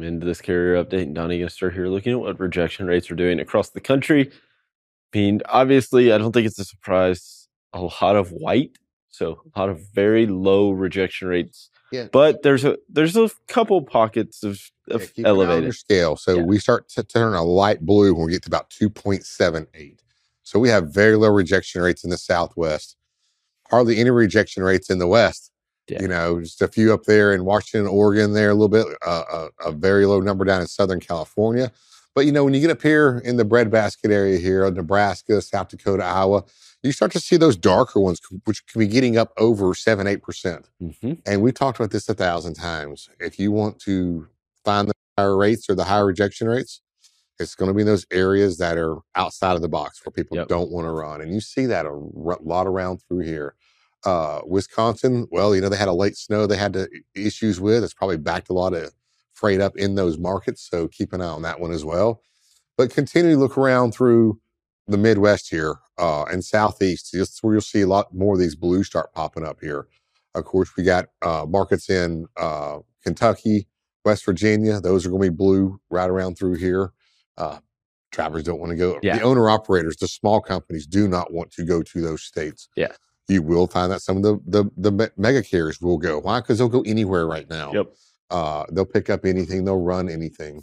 Welcome into this carrier update. And Donny, going to start here looking at what rejection rates are doing across the country. I mean, obviously, I don't think it's a surprise. A lot of white, so a lot of very low rejection rates. Yeah. But there's a there's a couple pockets of, of Yeah, elevated. scale. So Yeah. we start to turn a light blue when we get to about 2.78. So we have very low rejection rates in the Southwest. Hardly any rejection rates in the West. Yeah. You know, just a few up there in Washington, Oregon, there a little bit, uh, a, a very low number down in Southern California. But you know, when you get up here in the breadbasket area here, Nebraska, South Dakota, Iowa, you start to see those darker ones, which can be getting up over seven, eight percent. hmm And we've talked about this a thousand times. If you want to find the higher rates or the higher rejection rates, it's going to be in those areas that are outside of the box where people Yep. don't want to run. And you see that a r- lot around through here. Uh, Wisconsin, well, you know, they had a late snow they had to, issues with. It's probably backed a lot of freight up in those markets. So keep an eye on that one as well. But continue to look around through the Midwest here uh, and Southeast. This where you'll see a lot more of these blues start popping up here. Of course, we got uh, markets in uh, Kentucky, West Virginia. Those are going to be blue right around through here. Uh, travelers don't want to go. Yeah. The owner operators, the small companies, do not want to go to those states. Yeah. You will find that some of the the, the mega carriers will go. Why? Because they'll go anywhere right now. Yep. Uh, they'll pick up anything. They'll run anything.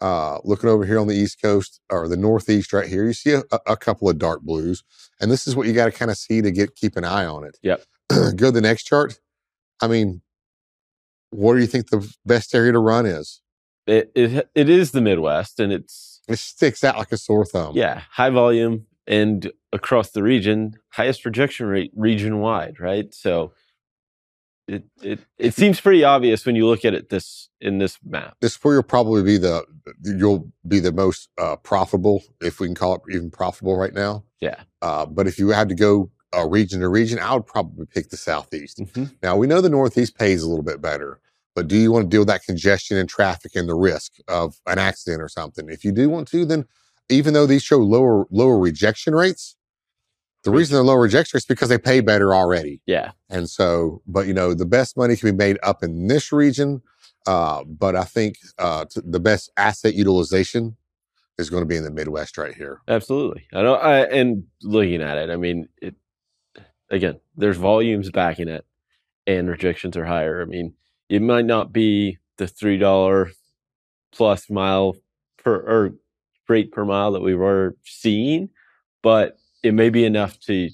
Uh, looking over here on the East Coast or the Northeast, right here, you see a, a- couple of dark blues, and this is what you got to kind of see to get keep an eye on it. Yep. Go to the next chart. I mean, what do you think the best area to run is? It, it it is the Midwest, and it's It sticks out like a sore thumb. yeah high volume and across the region, highest rejection rate region wide, right? So it it it seems pretty obvious when you look at it this in this map. This where you'll probably be the you'll be the most uh, profitable, if we can call it even profitable right now. Yeah. Uh, but if you had to go uh, region to region, I would probably pick the southeast. Mhm. Now we know the Northeast pays a little bit better, but do you want to deal with that congestion and traffic and the risk of an accident or something? If you do want to, then even though these show lower lower rejection rates, the reason they're lower rejection rates is because they pay better already. Yeah, And so, but you know, the best money can be made up in this region. Uh, but I think uh, t- the best asset utilization is going to be in the Midwest right here. absolutely. I don't. I, and looking at it, I mean, it again. There's volumes backing it, and rejections are higher. I mean, it might not be the three dollar plus mile per or rate per mile that we were seeing, but it may be enough to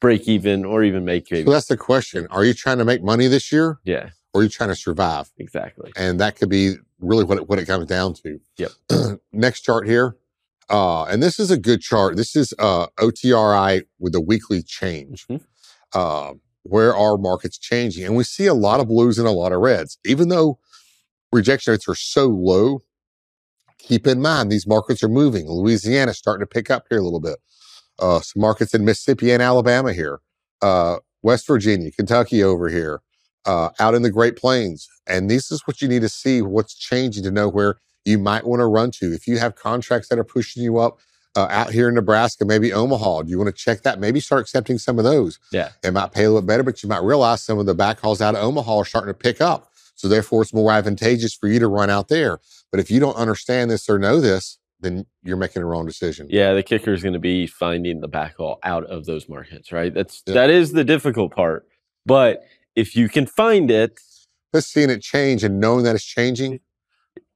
break even or even make So that's the question: Are you trying to make money this year, Yeah, or are you trying to survive? exactly. And that could be really what it, what it comes down to. Yep. Next chart here, uh, and this is a good chart. This is uh, OTRI with a weekly change. Mhm. uh, where are markets changing? And we see a lot of blues and a lot of reds. Even though rejection rates are so low, keep in mind these markets are moving. Louisiana's starting to pick up here a little bit. Uh, some markets in Mississippi and Alabama here, uh, West Virginia, Kentucky over here, uh, out in the Great Plains. And this is what you need to see what's changing to know where you might want to run to. If you have contracts that are pushing you up uh, out here in Nebraska, maybe Omaha, do you want to check that? Maybe start accepting some of those. Yeah. It might pay a little bit better, but you might realize some of the backhauls out of Omaha are starting to pick up. So therefore, it's more advantageous for you to run out there. But if you don't understand this or know this, then you're making a wrong decision. Yeah, the kicker is going to be finding the backhaul out of those markets, right? That's Yeah. that is the difficult part. But if you can find it, Just seeing it change and knowing that it's changing,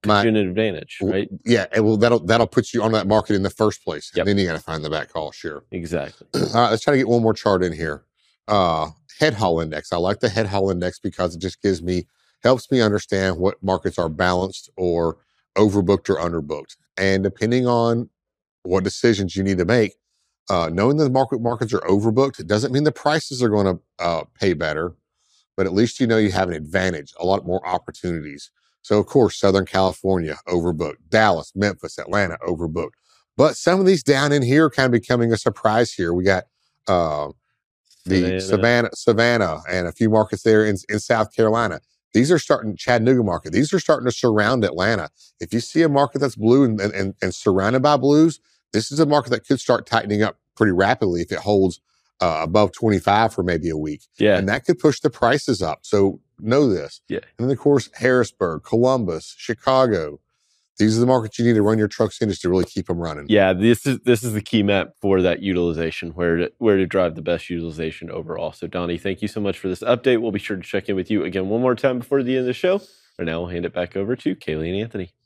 my, you an advantage, right? yeah, it will that'll that'll put you on that market in the first place. Yep. And then you got to find the backhaul, sure. Exactly. All right, let's try to get one more chart in here. Uh, head haul index. I like the head haul index because it just gives me helps me understand what markets are balanced or overbooked or underbooked. And depending on what decisions you need to make, uh, knowing that the market markets are overbooked, doesn't mean the prices are going to uh, pay better, but at least you know you have an advantage, a lot more opportunities. So of course, Southern California overbooked, Dallas, Memphis, Atlanta overbooked. But some of these down in here are kind of becoming a surprise here. We got uh, the Savannah. Savannah, Savannah, and a few markets there in, in South Carolina. These are starting Chattanooga market. These are starting to surround Atlanta. If you see a market that's blue and, and, and surrounded by blues, this is a market that could start tightening up pretty rapidly if it holds uh, above 25 for maybe a week. Yeah. And that could push the prices up. So know this. Yeah. And then, of course, Harrisburg, Columbus, Chicago. These are the markets you need to run your trucks in just to really keep them running. Yeah, this is this is the key map for that utilization, where to where to drive the best utilization overall. So Donny, thank you so much for this update. We'll be sure to check in with you again one more time before the end of the show. For now, we'll hand it back over to Kaylee and Anthony.